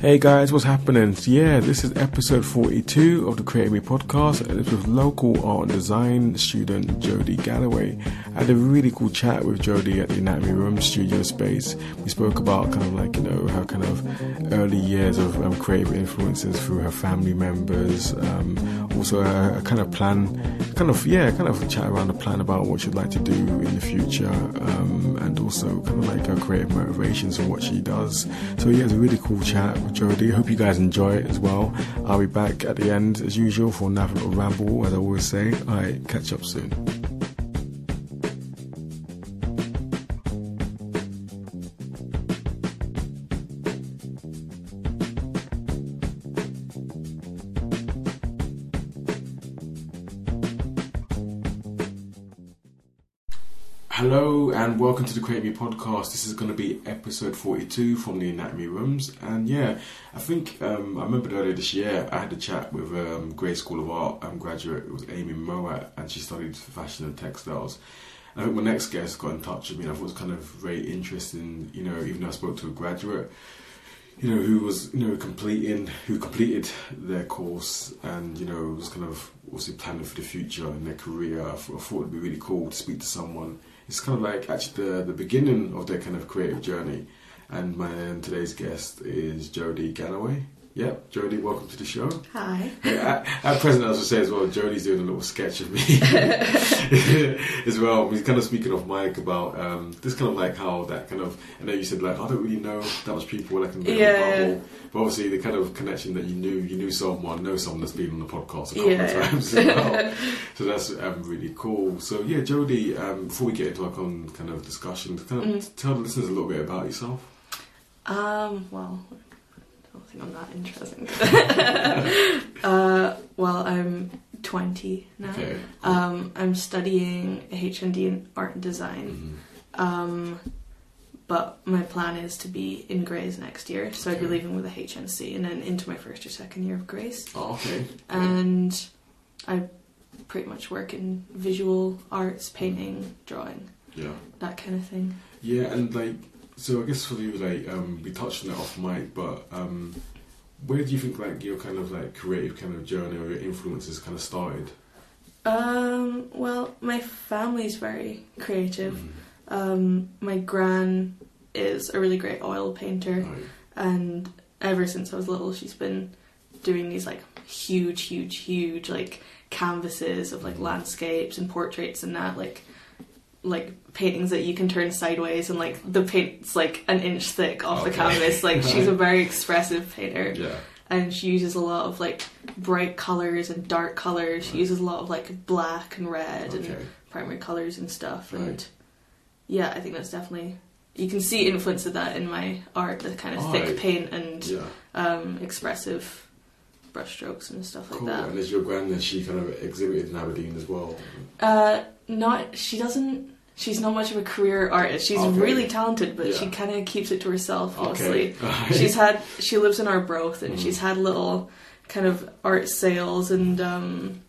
Hey guys, what's happening? Yeah, this is episode 42 of the Create Me podcast, and it's with local art and design student Jody Galloway. I had a really cool chat with Jody at the Anatomy Room studio space. We spoke about kind of like, you know, her kind of early years of um, creative influences through her family members, um, also a, kind of plan, kind of, yeah, kind of chat around a plan about what she'd like to do in the future, um, and also kind of like her creative motivations and what she does. So yeah, it's a really cool chat Jody. Hope you guys enjoy it as well. I'll be back at the end as usual for another little ramble, as I always say. Alright, catch up soon. And welcome to the Create Me podcast. This is going to be episode 42 from the Anatomy Rooms. And yeah, I think um, I remember earlier this year I had a chat with um, Gray's School of Art um, graduate, it was Amy Moat, and she studied fashion and textiles. And I think my next guest got in touch with me and I thought it was kind of very interesting, you know, even though I spoke to a graduate, you know, who was, you know, completing, who completed their course and, you know, was kind of obviously planning for the future and their career. I thought it'd be really cool to speak to someone it's kind of like actually the, the beginning of their kind of creative journey. And my um, today's guest is Jody Galloway. Yep, Jody, welcome to the show. Hi. at, at, present, as I say as well, Jody's doing a little sketch of me as well. We're kind of speaking off mic about um, this kind of like how that kind of, I know you said like, I don't really know that much people like in the yeah, bubble. But obviously the kind of connection that you knew, you knew someone, know someone that's been on the podcast a couple yeah. of times as well. so that's um, really cool. So yeah, Jody, um, before we get into our kind of discussion, kind of mm. tell the listeners a little bit about yourself. Um, well, think I'm that interesting. uh, well, I'm 20 now. Okay, cool. um, I'm studying HND in art and design. Mm-hmm. Um, but my plan is to be in Grays next year, so okay. I'd be leaving with a HNC and then into my first or second year of Grays. Oh, okay. And I pretty much work in visual arts, painting, drawing, yeah, that kind of thing. Yeah, and like so I guess for you, like, um, we touched on it off mic, but um, where do you think like your kind of like creative kind of journey or your influences kind of started? Um, well, my family's very creative. Mm. Um, my gran is a really great oil painter, right. and ever since I was little, she's been doing these like huge, huge, huge like canvases of like mm. landscapes and portraits and that like like paintings that you can turn sideways and like the paint's like an inch thick off okay. the canvas. Like she's a very expressive painter. Yeah. And she uses a lot of like bright colors and dark colors. She uses a lot of like black and red okay. and primary colors and stuff. And right. yeah, I think that's definitely you can see influence of that in my art, the kind of oh, thick paint and yeah. um, expressive brushstrokes and stuff cool. like that. And is your granddad she kind of exhibited in Aberdeen as well? Uh, not she doesn't. She's not much of a career artist. She's okay. really talented, but yeah. she kind of keeps it to herself mostly. Okay. she's had she lives in our Arbroath and mm. she's had little kind of art sales and um,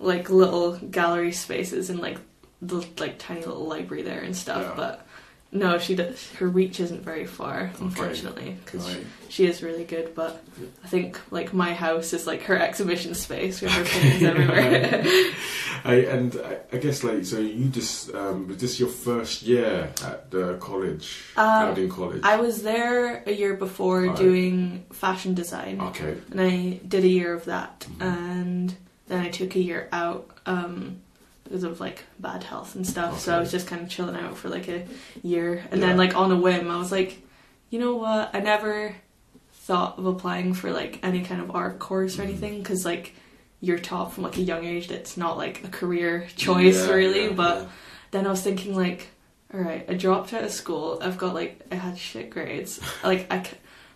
like little gallery spaces and like the like tiny little library there and stuff. Yeah. But no, she does. Her reach isn't very far, unfortunately, because right. she is really good. But I think like my house is like her exhibition space. Have her paintings everywhere. I, and I, I, guess like so, you just um, was this your first year at the college, um, College? I was there a year before right. doing fashion design. Okay, and I did a year of that, mm-hmm. and then I took a year out. Um, because of like bad health and stuff. Okay. So I was just kind of chilling out for like a year, and yeah. then like on a whim, I was like, you know what? I never thought of applying for like any kind of art course or mm-hmm. anything because like you're taught from like a young age that it's not like a career choice yeah, really. Yeah, but then I was thinking like, all right, I dropped out of school. I've got like I had shit grades. like I,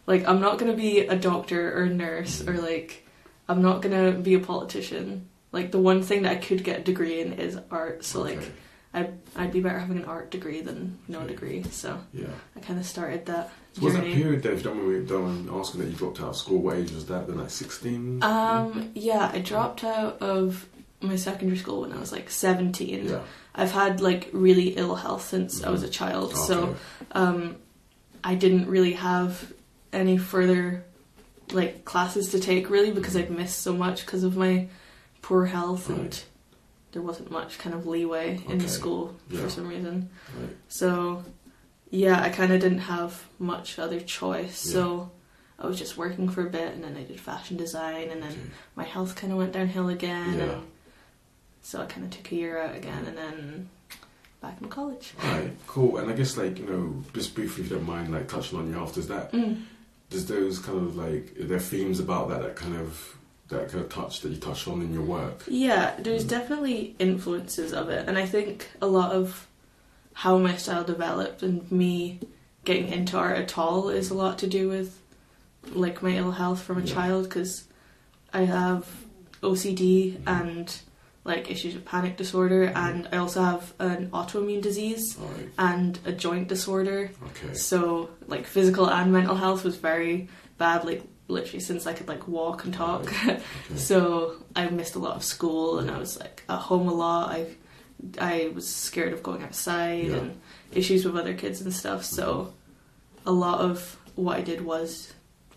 like I'm not gonna be a doctor or a nurse or like I'm not gonna be a politician like the one thing that I could get a degree in is art. So okay. like I'd I'd be better having an art degree than no okay. degree. So yeah, I kind of started that. So was that period you don't don't asking that you dropped out of school, what age was that? Then like sixteen. Um, yeah, I dropped out of my secondary school when I was like seventeen. Yeah. I've had like really ill health since mm-hmm. I was a child, okay. so um, I didn't really have any further like classes to take really because I'd missed so much because of my poor health and there wasn't much kind of leeway in the school Yeah. for some reason. Right. So yeah, I kind of didn't have much other choice. So I was just working for a bit and then I did fashion design and then Okay. my health kind of went downhill again. Yeah. And so I kind of took a year out again and then back in college. Alright, cool. And I guess like you know, just briefly, if you don't mind, like touching on your health, does that Mm. does those kind of like are there themes about that that kind of that kind of touch that you touch on in your work? Yeah, there's Mm. definitely influences of it, and I think a lot of how my style developed and me getting into art at all is a lot to do with like my ill health from a Yeah. child because I have OCD and like issues of panic disorder, and I also have an autoimmune disease Alright, and a joint disorder. okay. So like physical and mental health was very bad, like literally since I could like walk and talk. Okay. so I missed a lot of school and I was like at home a lot. I I was scared of going outside Yeah. and issues with other kids and stuff. So mm-hmm. a lot of what I did was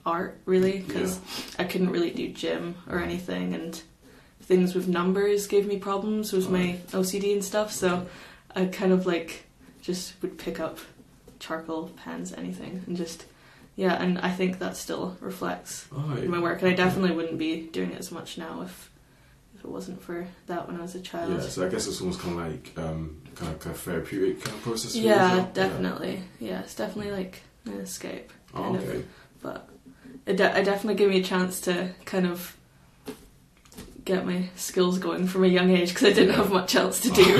art really because I couldn't really do gym or anything and things with numbers gave me problems with my OCD and stuff. So I kind of like just would pick up charcoal pens, anything, and just yeah. And I think that still reflects my work, and I definitely wouldn't be doing it as much now if if it wasn't for that when I was a child. Yeah, so I guess it's almost kind of like um, kind of kind of therapeutic kind of process. for Yeah, well? definitely. Yeah. it's definitely like an escape, kind Oh, okay. of. But it, de- it definitely gave me a chance to kind of get my skills going from a young age because I didn't have much else to do really.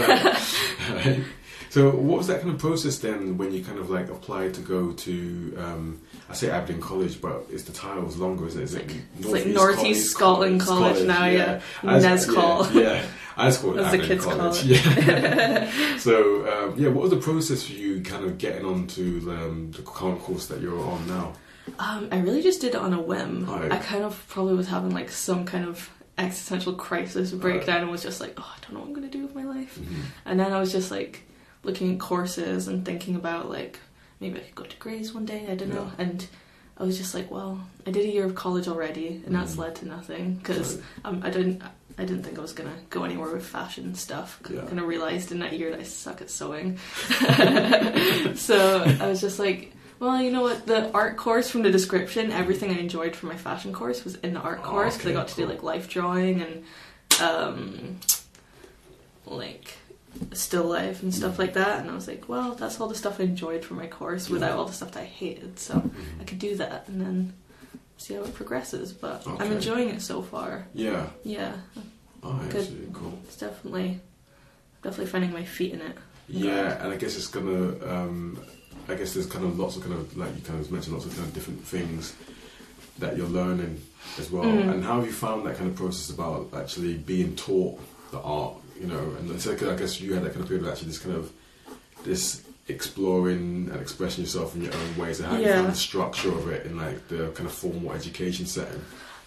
Right. Right. So, what was that kind of process then when you kind of like applied to go to, um, I say Aberdeen College, but is the title was longer, is it? Is It's it like- it's like Northeast College- Scotland College now, yeah. Just- Nescol. Yeah, yeah. I just called it the Aberdeen kids College. it. Yeah. so, um, yeah, what was the process for you kind of getting onto um, the current course that you're on now? Um, I really just did it on a whim. Right. I kind of probably was having like some kind of existential crisis breakdown and was just like, oh, I don't know what I'm going to do with my life. Mhm. And then I was just like looking at courses and thinking about like maybe I could go to Grays one day. I don't know. And I was just like, well, I did a year of college already, and that's Mhm. led to nothing because Right. um, I didn't. I didn't think I was gonna go anywhere with fashion stuff. Yeah. I kind of realized in that year that I suck at sewing. so I was just like, well, you know what? The art course from the description, everything I enjoyed from my fashion course was in the art Oh, course because okay, I got to do like life drawing and um, like still life and stuff like that. And I was like, well, that's all the stuff I enjoyed from my course without all the stuff that I hated. So. I could do that and then see how it progresses. But I'm enjoying it so far. Yeah. Yeah, Oh, Good. actually, cool. it's definitely definitely finding my feet in it. Yeah, and I guess it's gonna. Um, I guess there's kind of lots of kind of like you kind of mentioned lots of kind of different things that you're learning as well. Mm. And how have you found that kind of process about actually being taught the art? You know, and like I guess you had that kind of period of actually this kind of this exploring and expressing yourself in your own ways. And how you found the structure of it in like the kind of formal education setting.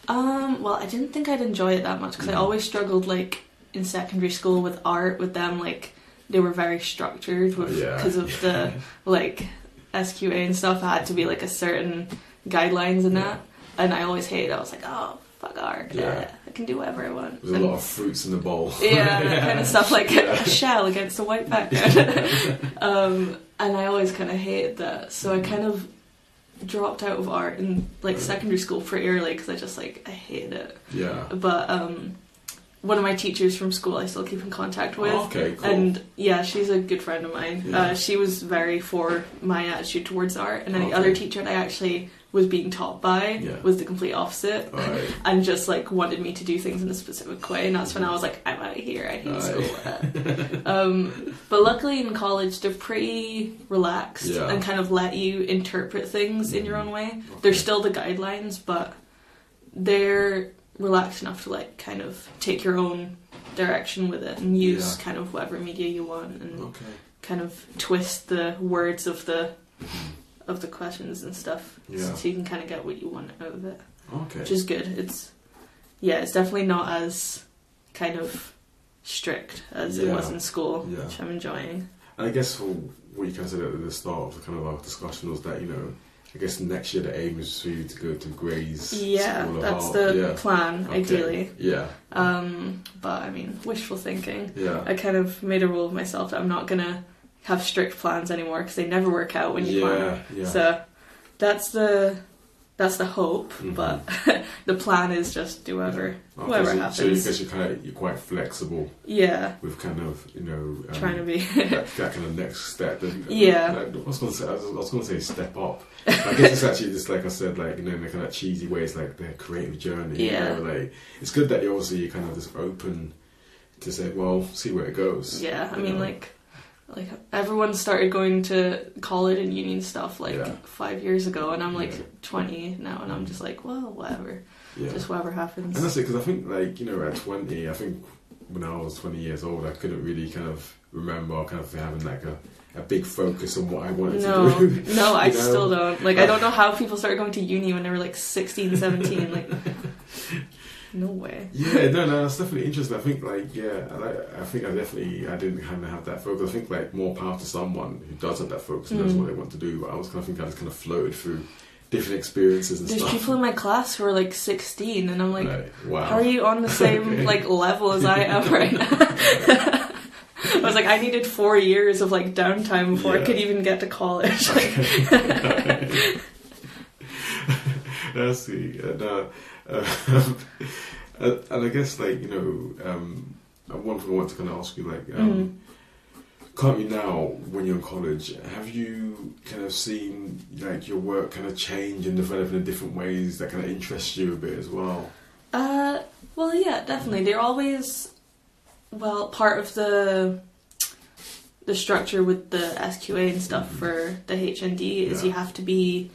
Um, well, I didn't think I'd enjoy it that much because I Mhm. always struggled like in secondary school with art with them like they were very structured with Oh, yeah. because of the like SQA and stuff. I had to be like a certain guidelines and that, and I always hated. it. I was like, oh fuck art, Yeah. Yeah, can do whatever I want. There's a lot of fruits in the bowl. yeah, that kind of stuff like Yeah. a shell against a white background. um, and I always kind of hated that, so I kind of dropped out of art in like secondary school pretty early because I just like I hated it. yeah. But um, one of my teachers from school I still keep in contact with. Oh, okay, cool. And yeah, she's a good friend of mine. Yeah. Uh, she was very for my attitude towards art, and then Okay. the other teacher that I actually was being taught by Yeah. was the complete opposite, Alright. and just like wanted me to do things in a specific way. And that's when I was like, I'm out of here. I hate school. um, but luckily in college they're pretty relaxed Yeah. and kind of let you interpret things in your own way. Okay. There's still the guidelines, but they're relaxed enough to like kind of take your own direction with it and use Yeah. kind of whatever media you want and Okay. kind of twist the words of the of the questions and stuff Yeah. so you can kind of get what you want out of it Okay. which is good it's yeah it's definitely not as kind of strict as it Yeah. was in school Yeah. which i'm enjoying And I guess for what you kind of said at the start of the kind of our discussion was that you know I guess next year the aim is for you to go to Gray's Yeah, School of that's Art. the yeah. plan, Okay. ideally. Yeah, Um, but I mean, wishful thinking. yeah. I kind of made a rule of myself that I'm not gonna have strict plans anymore because they never work out when you plan. yeah, yeah. So that's the that's the hope, Mhm. but the plan is just do whatever Okay, whatever so, So you guess you're kind of you're quite flexible yeah, with kind of you know um, trying to be. that, that kind of next step. And, Yeah. like, I was gonna say I was, I was gonna say step up. I guess it's actually just like I said, like you know, in a kind of cheesy way. It's like their creative journey. Yeah. You know, like it's good that you obviously you're kind of just open to say, well, see where it goes. Yeah, I mean, know? like, like everyone started going to college and uni and stuff like Yeah. five years ago, and I'm like Yeah. 20 now, and I'm just like, well, whatever, yeah. just whatever happens. And that's it, because I think, like, you know, at 20, I think when I was 20 years old, I couldn't really kind of remember kind of having like a, a big focus on what I wanted no, to do. no, I know? still don't. Like, I uh, don't know how people started going to uni when they were like 16, 17. Like, no way. Yeah, no, no, that's definitely interesting. I think, like, yeah, I, I think I definitely, I didn't kind of have that focus. I think, like, more power to someone who does have that focus and knows Mm. what they want to do. But I was kind of think I just kind of floated through different experiences and There's stuff. people in my class who are like 16, and I'm like, Like, wow. how are you on the same Okay. like level as I am right now? I was like, I needed four years of like downtime before I could even get to college. I see. And, uh, uh, and and I guess, like, you know, um, one thing I want to kind of ask you, like, um, Mm. currently now, when you're in college, have you kind of seen, like, your work kind of change and develop in different ways that kind of interest you a bit as well? Uh, well, yeah, definitely. They're always well part of the the structure with the SQA and stuff Mhm. for the HND is Yeah. you have to be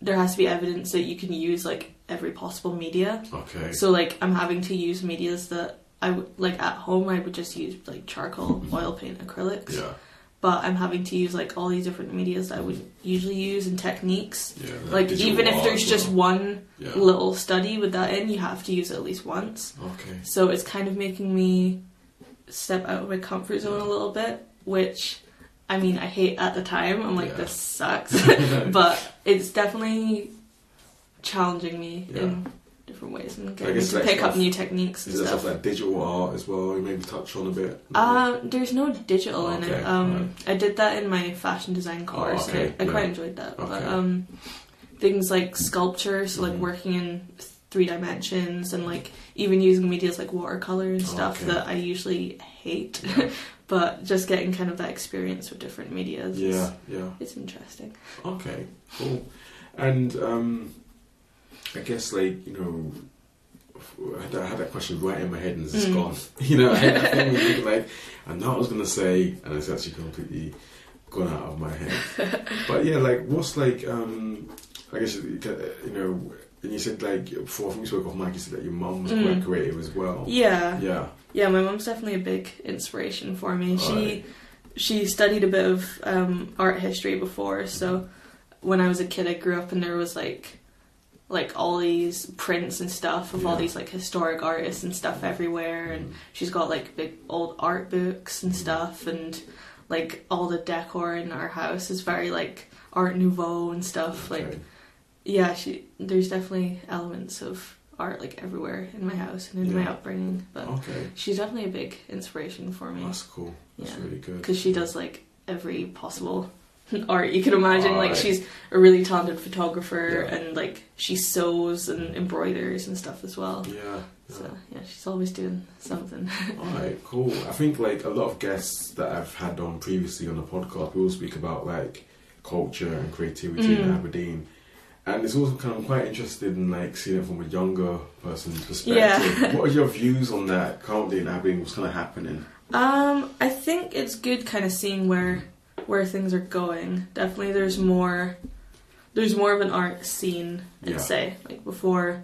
there has to be evidence that you can use like every possible media. Okay. So like I'm having to use medias that I like at home I would just use like charcoal, oil paint, acrylics. yeah. But I'm having to use like all these different medias that I would usually use and techniques. Yeah. Like even if there's just well. one Yeah. little study with that in, you have to use it at least once. Okay. So it's kind of making me step out of my comfort zone a little bit, which I mean I hate at the time. I'm like Yeah. this sucks, but it's definitely challenging me Yeah. in different ways and getting me to pick up new techniques and Is there stuff. stuff like digital art as well? You maybe touch on a bit. Um, there's no digital in Okay, it. Um, right. I did that in my fashion design course. okay, and I, I yeah. quite enjoyed that. But um, things like sculpture, so like Mhm. working in three dimensions, and like even using medias like watercolor and stuff Okay. that I usually hate. Yeah. but just getting kind of that experience with different medias. yeah, yeah. it's interesting. Okay, cool. And um, I guess like you know, I had, I had that question right in my head and it's Mm. gone. You know, I had that thing where like, I know what I was gonna say, and it's actually completely gone out of my head. but yeah, like what's like um, I guess you know, and you said like before I think we spoke off mic, you said that your mum was quite Mm. creative as well. Yeah, Yeah. yeah. My mom's definitely a big inspiration for me. She she studied a bit of um, art history before, so when I was a kid, I grew up and there was like like all these prints and stuff of all these like historic artists and stuff everywhere, and Mm. she's got like big old art books and Mhm. stuff, and like all the decor in our house is very like Art Nouveau and stuff. Like Okay. yeah, she there's definitely elements of art like everywhere in my house and in my upbringing, but Okay. she's definitely a big inspiration for me That's cool. That's Yeah. really good. because she does like every possible art you can imagine. Like she's a really talented photographer Yeah. and like she sews and embroiders and stuff as well. Yeah. yeah. So yeah, she's always doing something. Alright, cool. I think like a lot of guests that I've had on previously on the podcast, we all speak about like culture and creativity in Mm. Aberdeen. And it's also kind of quite interested in like seeing it from a younger person's perspective. Yeah. what are your views on that currently in Aberdeen? What's kind of happening? Um, I think it's good kind of seeing where where things are going. Definitely, there's more there's more of an art scene. I'd Yeah. say like before,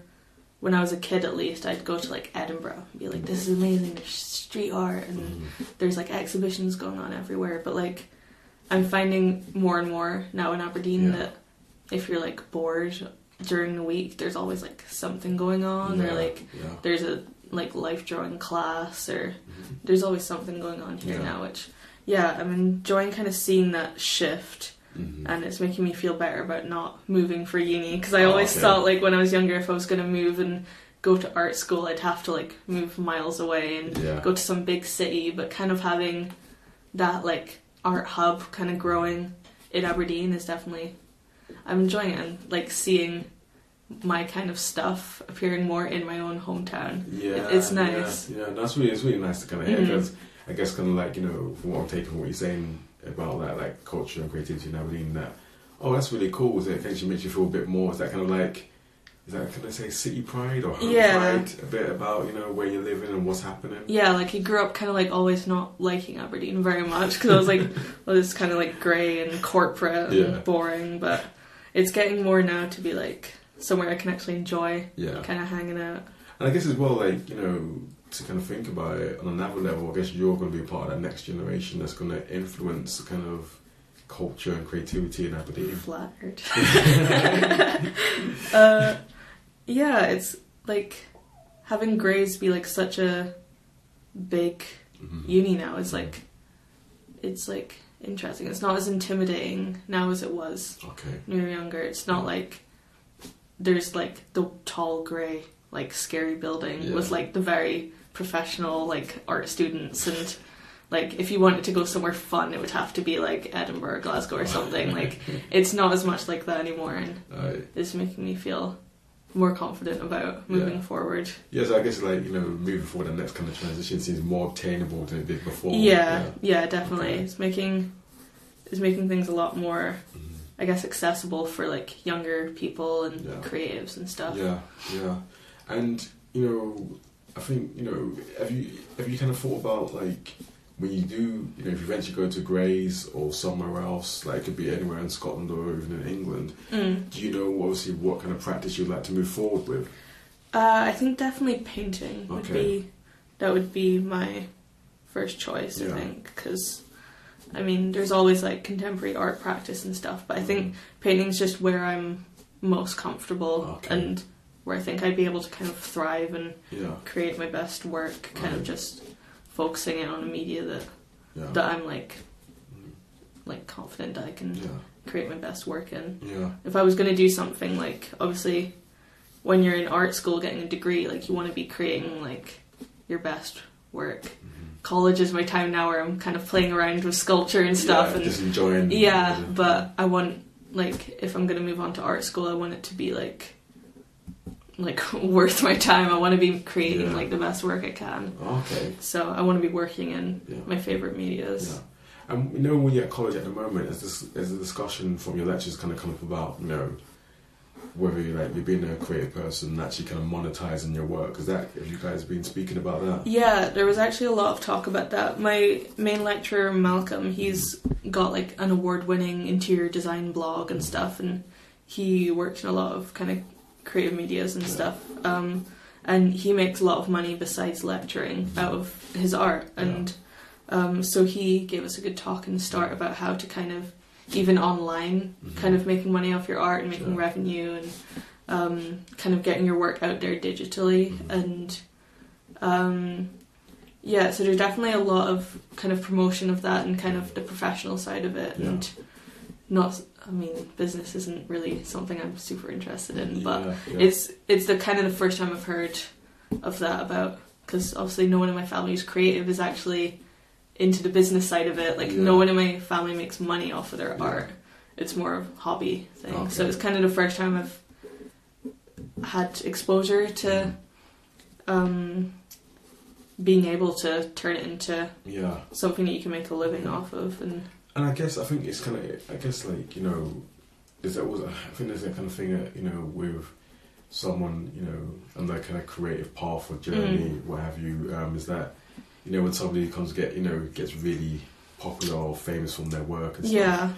when I was a kid at least, I'd go to like Edinburgh and be like, "This is amazing." There's street art and Mm. there's like exhibitions going on everywhere. But like, I'm finding more and more now in Aberdeen Yeah. that if you're like bored during the week, there's always like something going on, yeah, or like yeah. there's a like life drawing class or Mhm. there's always something going on here now which yeah i'm enjoying kind of seeing that shift Mhm. and it's making me feel better about not moving for uni because I Oh, always okay. thought like when I was younger if I was going to move and go to art school I'd have to like move miles away and Yeah. go to some big city but kind of having that like art hub kind of growing in Aberdeen is definitely I'm enjoying it and like seeing my kind of stuff appearing more in my own hometown Yeah, it's nice. Yeah, yeah, that's really it's really nice to kind of hear because I guess kind of like you know from what I'm taking from what you're saying about that like culture and creativity in Aberdeen that oh that's really cool. Is it of makes you feel a bit more? Is that kind of like is that can I say city pride or home Yeah. pride? A bit about you know where you're living and what's happening. yeah like I grew up kind of like always not liking Aberdeen very much because I was like well it's kind of like grey and corporate and Yeah. boring but it's getting more now to be like somewhere I can actually enjoy Yeah, kind of hanging out and I guess as well like you know to kind of think about it on another level. I guess you're going to be a part of that next generation that's going to influence kind of culture and creativity in Aberdeen. flattered uh, yeah it's like having Grays be like such a big Mhm. uni now is like it's like interesting it's not as intimidating now as it was Okay. when you were younger it's not like there's like the tall grey like scary building Yeah. with like the very professional like art students and like if you wanted to go somewhere fun it would have to be like edinburgh glasgow or something like it's not as much like that anymore and it's making me feel more confident about moving Yeah. forward Yes, I guess like you know, moving forward, the next kind of transition seems more obtainable than it did before. yeah yeah definitely Okay. it's making it's making things a lot more Mhm. I guess accessible for like younger people and Yeah. creatives and stuff. yeah, yeah, and you know, I think you know, have you have you kind of thought about like when you do, you know, if you eventually go to Grays or somewhere else, like it could be anywhere in Scotland or even in England, Mm. do you know obviously what kind of practice you'd like to move forward with? Uh, I think definitely painting would Okay. be that would be my first choice. Yeah. I think because I mean, there's always like contemporary art practice and stuff, but I think painting's just where I'm most comfortable Okay. and where I think I'd be able to kind of thrive and Yeah, create my best work. Kind of just focusing in on a media that yeah, that I'm like like confident that I can yeah, create my best work in. yeah, if I was going to do something like obviously when you're in art school getting a degree like you want to be creating like your best work Mhm. college is my time now where I'm kind of playing around with sculpture and stuff yeah, and just enjoying. yeah but I want like if I'm going to move on to art school I want it to be like like worth my time I want to be creating Yeah. like the best work I can okay. so I want to be working in Yeah. my favorite medias Yeah. And you know, when you're at college at the moment, there's this there's a discussion from your lectures kind of come up about you know whether you like you're being a creative person and actually kind of monetizing your work. Is that have you guys been speaking about that? Yeah, there was actually a lot of talk about that. My main lecturer, Malcolm, he's got like an award winning interior design blog and stuff, and he works in a lot of kind of creative medias and stuff. Um, and he makes a lot of money besides lecturing out of his art. And um, so he gave us a good talk in the start about how to kind of, even online, Mhm. kind of making money off your art and making Yeah. revenue and um, kind of getting your work out there digitally Mhm. and um, yeah so there's definitely a lot of kind of promotion of that and kind of the professional side of it Yeah. and not I mean business isn't really something I'm super interested in but Yeah, yeah. it's it's the kind of the first time I've heard of that about because obviously no one in my family who's creative is actually into the business side of it like Yeah. no one in my family makes money off of their art it's more of a hobby thing Okay. so it's kind of the first time I've had exposure to um, being able to turn it into yeah. something that you can make a living off of and And I guess I think it's kind of I guess like you know there's that was I think there's that kind of thing that you know with someone you know and their kind of creative path or journey what have you um, is that you know when somebody comes get you know gets really popular or famous from their work and stuff. yeah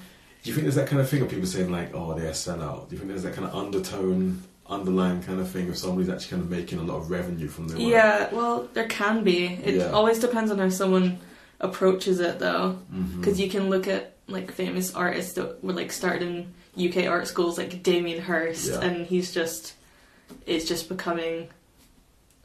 Do you think there's that kind of thing of people saying like oh they're a sellout? Do you think there's that kind of undertone? Underlying kind of thing of somebody's actually kind of making a lot of revenue from their work. yeah well there can be it Yeah. always depends on how someone approaches it though mm-hmm. because you can look at like famous artists that were like started in UK art schools like Damien Hirst Yeah. and he's just it's just becoming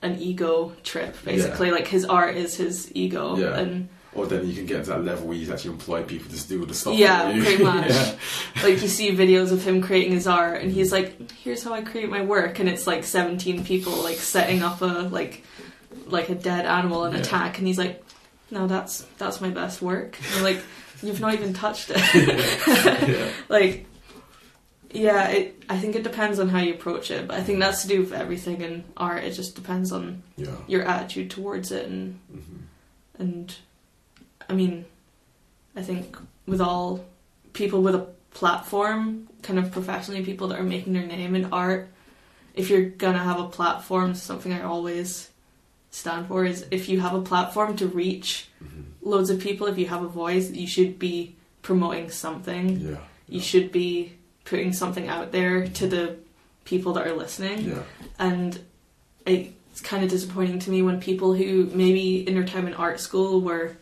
an ego trip basically like his art is his ego Yeah. and or then you can get to that level where you actually employ people to do the stuff. Yeah, pretty much. yeah. like you see videos of him creating his art and he's mm-hmm. like here's how i create my work and it's like 17 people like setting up a like like a dead animal in Yeah. a tank and he's like no that's that's my best work and like you've not even touched it yeah. like yeah it i think it depends on how you approach it but i think that's to do with everything in art it just depends on Yeah. your attitude towards it and hmm and I mean, I think with all people with a platform, kind of professionally, people that are making their name in art, if you're gonna have a platform, something I always stand for is if you have a platform to reach hmm loads of people, if you have a voice, you should be promoting something. Yeah. You should be putting something out there to the people that are listening Yeah. and it's kind of disappointing to me when people who maybe in their time in art school were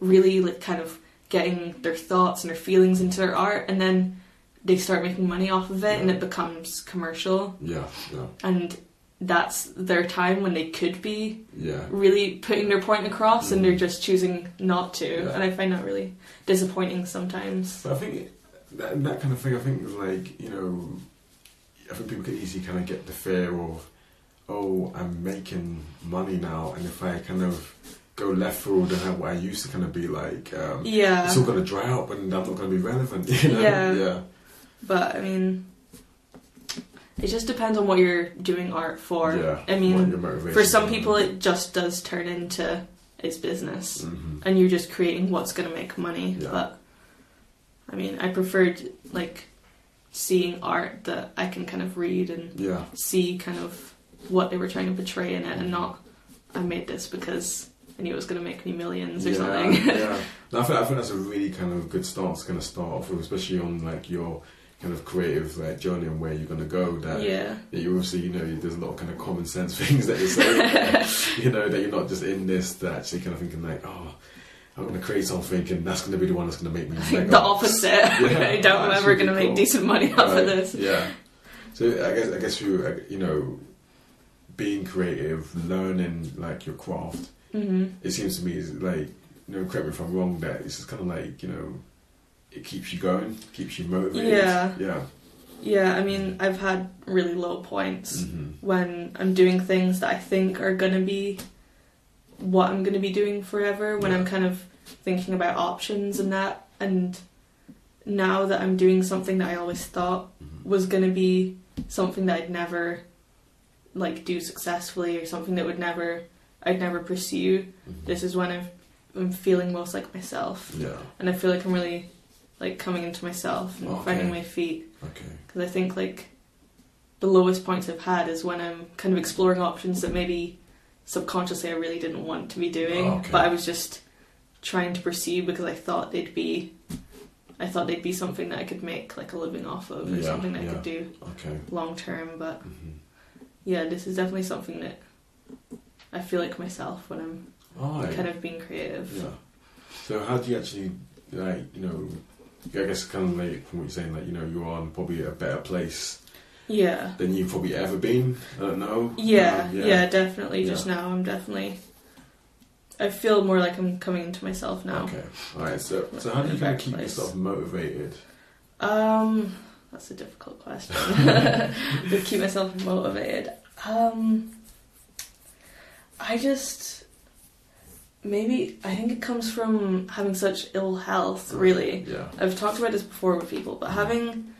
really like kind of getting their thoughts and their feelings into their art and then they start making money off of it and it becomes commercial Yeah. Yeah. and that's their time when they could be Yeah. really putting their point across and they're Mm. just choosing not to Yeah. and i find that really disappointing sometimes But I think that, that kind of thing, I think, is like, you know, I think people can easily kind of get the fear of, oh, I'm making money now, and if I kind of go left field and have what I used to kind of be like, um, yeah it's all going to dry up and I'm not going to be relevant, you know? Yeah. Yeah. But I mean, it just depends on what you're doing art for. yeah. I mean, What your motivation for some people, it just does turn into its business, Mhm. and you're just creating what's going to make money. Yeah. But I mean, I preferred like seeing art that I can kind of read and Yeah. see kind of what they were trying to portray in it, and not I made this because I knew it was going to make me millions or yeah, something. yeah. No, I think I think that's a really kind of good stance to kind of start off with, especially on like your kind of creative like journey and where you're going to go. That, yeah. that you obviously you know there's a lot of kind of common sense things that you're saying. you know that you're not just in this that actually kind of thinking like oh. I'm going to create something, and that's going to be the one that's going to make me. I think mega. the opposite. I doubt I'm ever going to cool. make decent money off Right, of this. Yeah. So I guess I guess you uh, you know being creative, learning like your craft. hmm It seems to me is like you know correct me if I'm wrong. That it's just kind of like you know it keeps you going, keeps you motivated. Yeah. Yeah. Yeah, I mean, I've had really low points hmm when I'm doing things that I think are going to be what I'm going to be doing forever, when Yeah. I'm kind of thinking about options and that. And now that I'm doing something that I always thought hmm was going to be something that I'd never like do successfully or something that would never I'd never pursue, this is when I've, I'm feeling most like myself. Yeah. And I feel like I'm really like coming into myself and Okay. finding my feet. Okay. because I think like the lowest points I've had is when I'm kind of exploring options that maybe subconsciously I really didn't want to be doing, Oh, okay. but I was just trying to pursue because I thought they'd be, I thought they'd be something that I could make like a living off of or Yeah, something that I could do Okay. long term. But hmm yeah, this is definitely something that I feel like myself when I'm Oh, kind of being creative. Yeah. So how do you actually like you know? I guess kind of like from what you're saying, like you know, you're on probably a better place Yeah. than you've probably ever been. I don't know. Yeah, Um, yeah, definitely. Yeah. Just now, I'm definitely. I feel more like I'm coming into myself now. Okay. All right. So, so how do you kind of keep place. yourself motivated? Um, that's a difficult question. to keep myself motivated. Um, I just maybe I think it comes from having such ill health. Really, Yeah. I've talked about this before with people, but having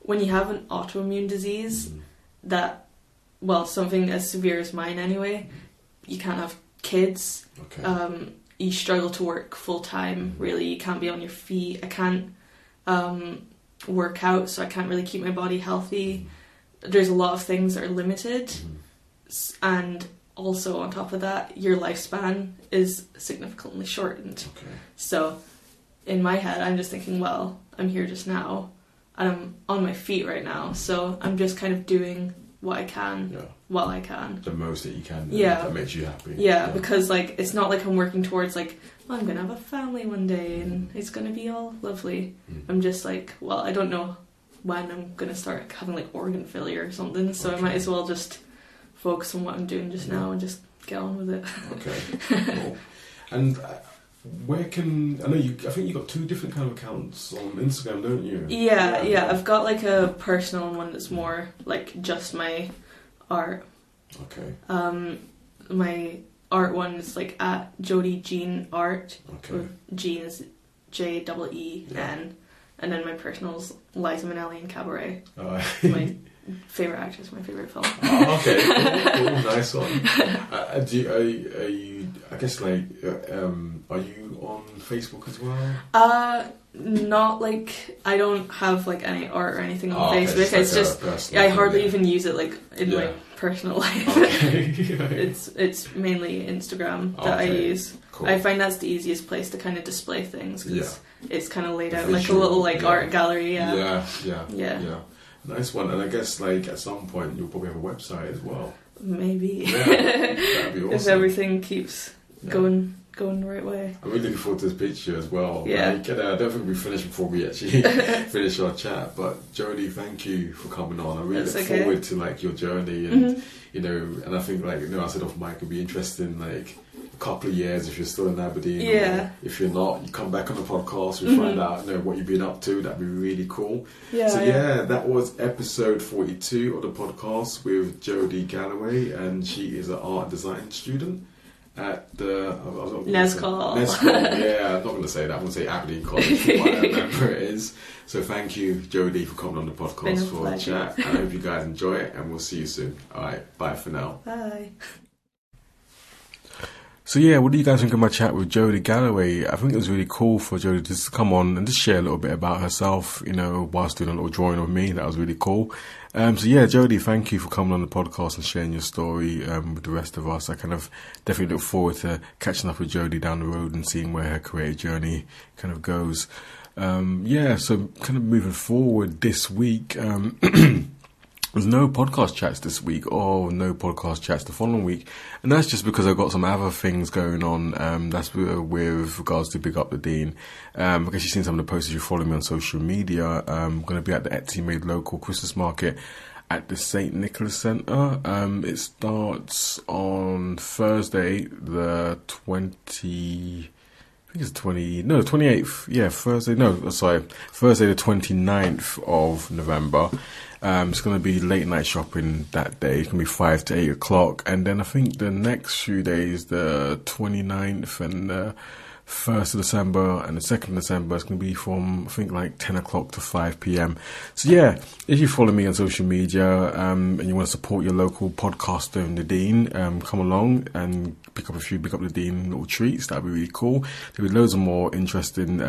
when you have an autoimmune disease Mhm. that, well, something as severe as mine anyway, you can't have kids. Okay. um, you struggle to work full time. Really, you can't be on your feet. I can't um, work out, so I can't really keep my body healthy. There's a lot of things that are limited, Mhm. and also on top of that, your lifespan is significantly shortened. Okay. So, in my head, I'm just thinking, well, I'm here just now, and I'm on my feet right now, so I'm just kind of doing what I can Yeah. while I can. The most that you can. Yeah. That makes you happy. Yeah, because like it's not like I'm working towards like well, I'm gonna have a family one day and it's gonna be all lovely. Mm. I'm just like, well, I don't know when I'm gonna start having like organ failure or something, so I might as well just focus on what I'm doing just now and just get on with it. Okay. cool. And uh, where can I know you? I think you got two different kind of accounts on Instagram, don't you? Yeah, yeah. I've got like a personal one that's more like just my art. Okay. Um, my art one is like at Jodie Jeen Art. Okay. Jeen is J double E N, and then my personal's Liza Minnelli and Cabaret. Uh, My favorite actress, my favorite film. oh, okay. Cool, cool, nice one. Uh, do you, are, are you? I guess like, uh, um, are you on Facebook as well? Uh, not like I don't have like any art or anything on Oh, okay, Facebook. like it's a just personal I hardly yeah. even use it like in my personal life. Okay. it's it's mainly Instagram that I use. cool. I find that's the easiest place to kind of display things because it's kind of laid out like a little like yeah. art gallery. Yeah. yeah, yeah, Yeah. Nice one. And I guess like at some point you'll probably have a website as well. Maybe. Yeah, that'd be if everything keeps Yeah. going going the right way. I'm really looking forward to this picture as well. Yeah. Like, and, uh, I don't think we finished before we actually finish our chat. But Jody, thank you for coming on. I really That's look okay. forward to like your journey and Mhm. you know, and I think like you know, I said off mic, it'd be interesting like couple of years if you're still in Aberdeen. Yeah. if you're not, you come back on the podcast, we Mhm. find out you know what you've been up to. That'd be really cool. Yeah. so yeah, that was episode 42 of the podcast with Jodie Galloway, and she is an art design student at the I was not gonna Nescol. Nescol, yeah, I'm not going to say that. I'm going to say Aberdeen College, whatever it is. So thank you, Jodie, for coming on the podcast for a chat. I hope you guys enjoy it, and we'll see you soon. All right, bye for now. Bye. So yeah, what do you guys think of my chat with Jodie Galloway? I think it was really cool for Jodie to just come on and just share a little bit about herself, you know, whilst doing a little drawing of me. That was really cool. Um, so yeah, Jodie, thank you for coming on the podcast and sharing your story um, with the rest of us. I kind of definitely look forward to catching up with Jodie down the road and seeing where her creative journey kind of goes. Um, yeah, so kind of moving forward this week. There's no podcast chats this week, or no podcast chats the following week, and that's just because I've got some other things going on. Um, that's with, with regards to Big Up the Dean. Um, I guess you've seen some of the posts you follow me on social media. Um, I'm going to be at the Etsy Made Local Christmas Market at the St. Nicholas Centre. Um, it starts on Thursday, the 20... I think it's 20, no, 28th, yeah, Thursday, no, sorry, Thursday the 29th of November. Um, it's going to be late night shopping that day. It's going to be 5 to 8 o'clock. And then I think the next few days, the 29th and the 1st of December and the 2nd of December, it's going to be from, I think, like 10 o'clock to 5 p.m. So, yeah, if you follow me on social media um, and you want to support your local podcaster in the Dean, um, come along and pick up a few Big Up the Dean little treats. That'd be really cool. There'll be loads of more interesting.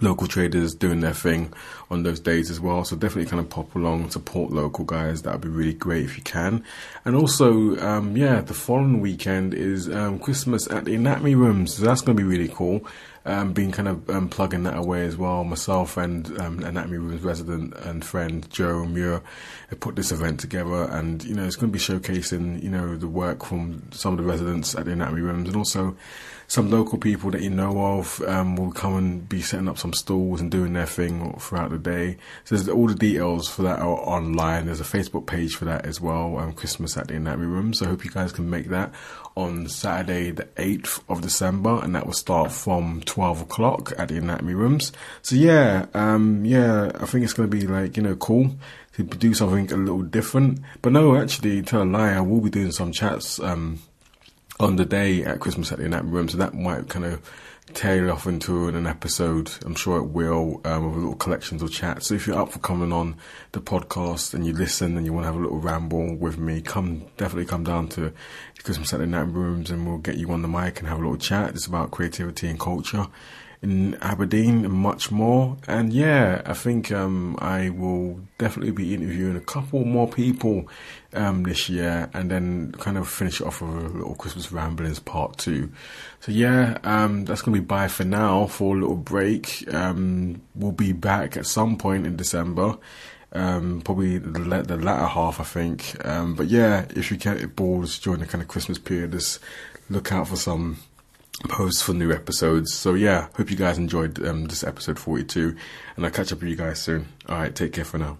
Local traders doing their thing on those days as well. So definitely kind of pop along, support local guys. That would be really great if you can. And also, um, yeah, the following weekend is um, Christmas at the Anatomy Rooms. So that's going to be really cool. Um, been kind of um, plugging that away as well. Myself and um, Anatomy Rooms resident and friend Joe Muir have put this event together, and you know it's going to be showcasing you know the work from some of the residents at the Anatomy Rooms, and also some local people that you know of um, will come and be setting up some stalls and doing their thing throughout the day. So all the details for that are online. There's a Facebook page for that as well. Um, Christmas at the Anatomy Room. So I hope you guys can make that on Saturday, the 8th of December, and that will start from 12 o'clock at the Anatomy Rooms. So yeah, um, yeah, I think it's going to be like you know cool to do something a little different. But no, actually, tell a lie, I will be doing some chats. Um, on the day at Christmas at the Anatomy Room, so that might kind of tail off into an episode. I'm sure it will, um, with little collections of chats. So if you're up for coming on the podcast and you listen and you want to have a little ramble with me, come definitely come down to Christmas at the Anatomy Rooms and we'll get you on the mic and have a little chat. It's about creativity and culture in Aberdeen and much more. And yeah, I think um, I will definitely be interviewing a couple more people um, this year and then kind of finish off with a little Christmas ramblings part two. So yeah, um, that's going to be bye for now for a little break. Um, we'll be back at some point in December. Um, probably the, the latter half, I think. Um, but yeah, if you get bored during the kind of Christmas period, just look out for some posts for new episodes. So yeah, hope you guys enjoyed um, this episode 42, and I'll catch up with you guys soon. All right, take care for now.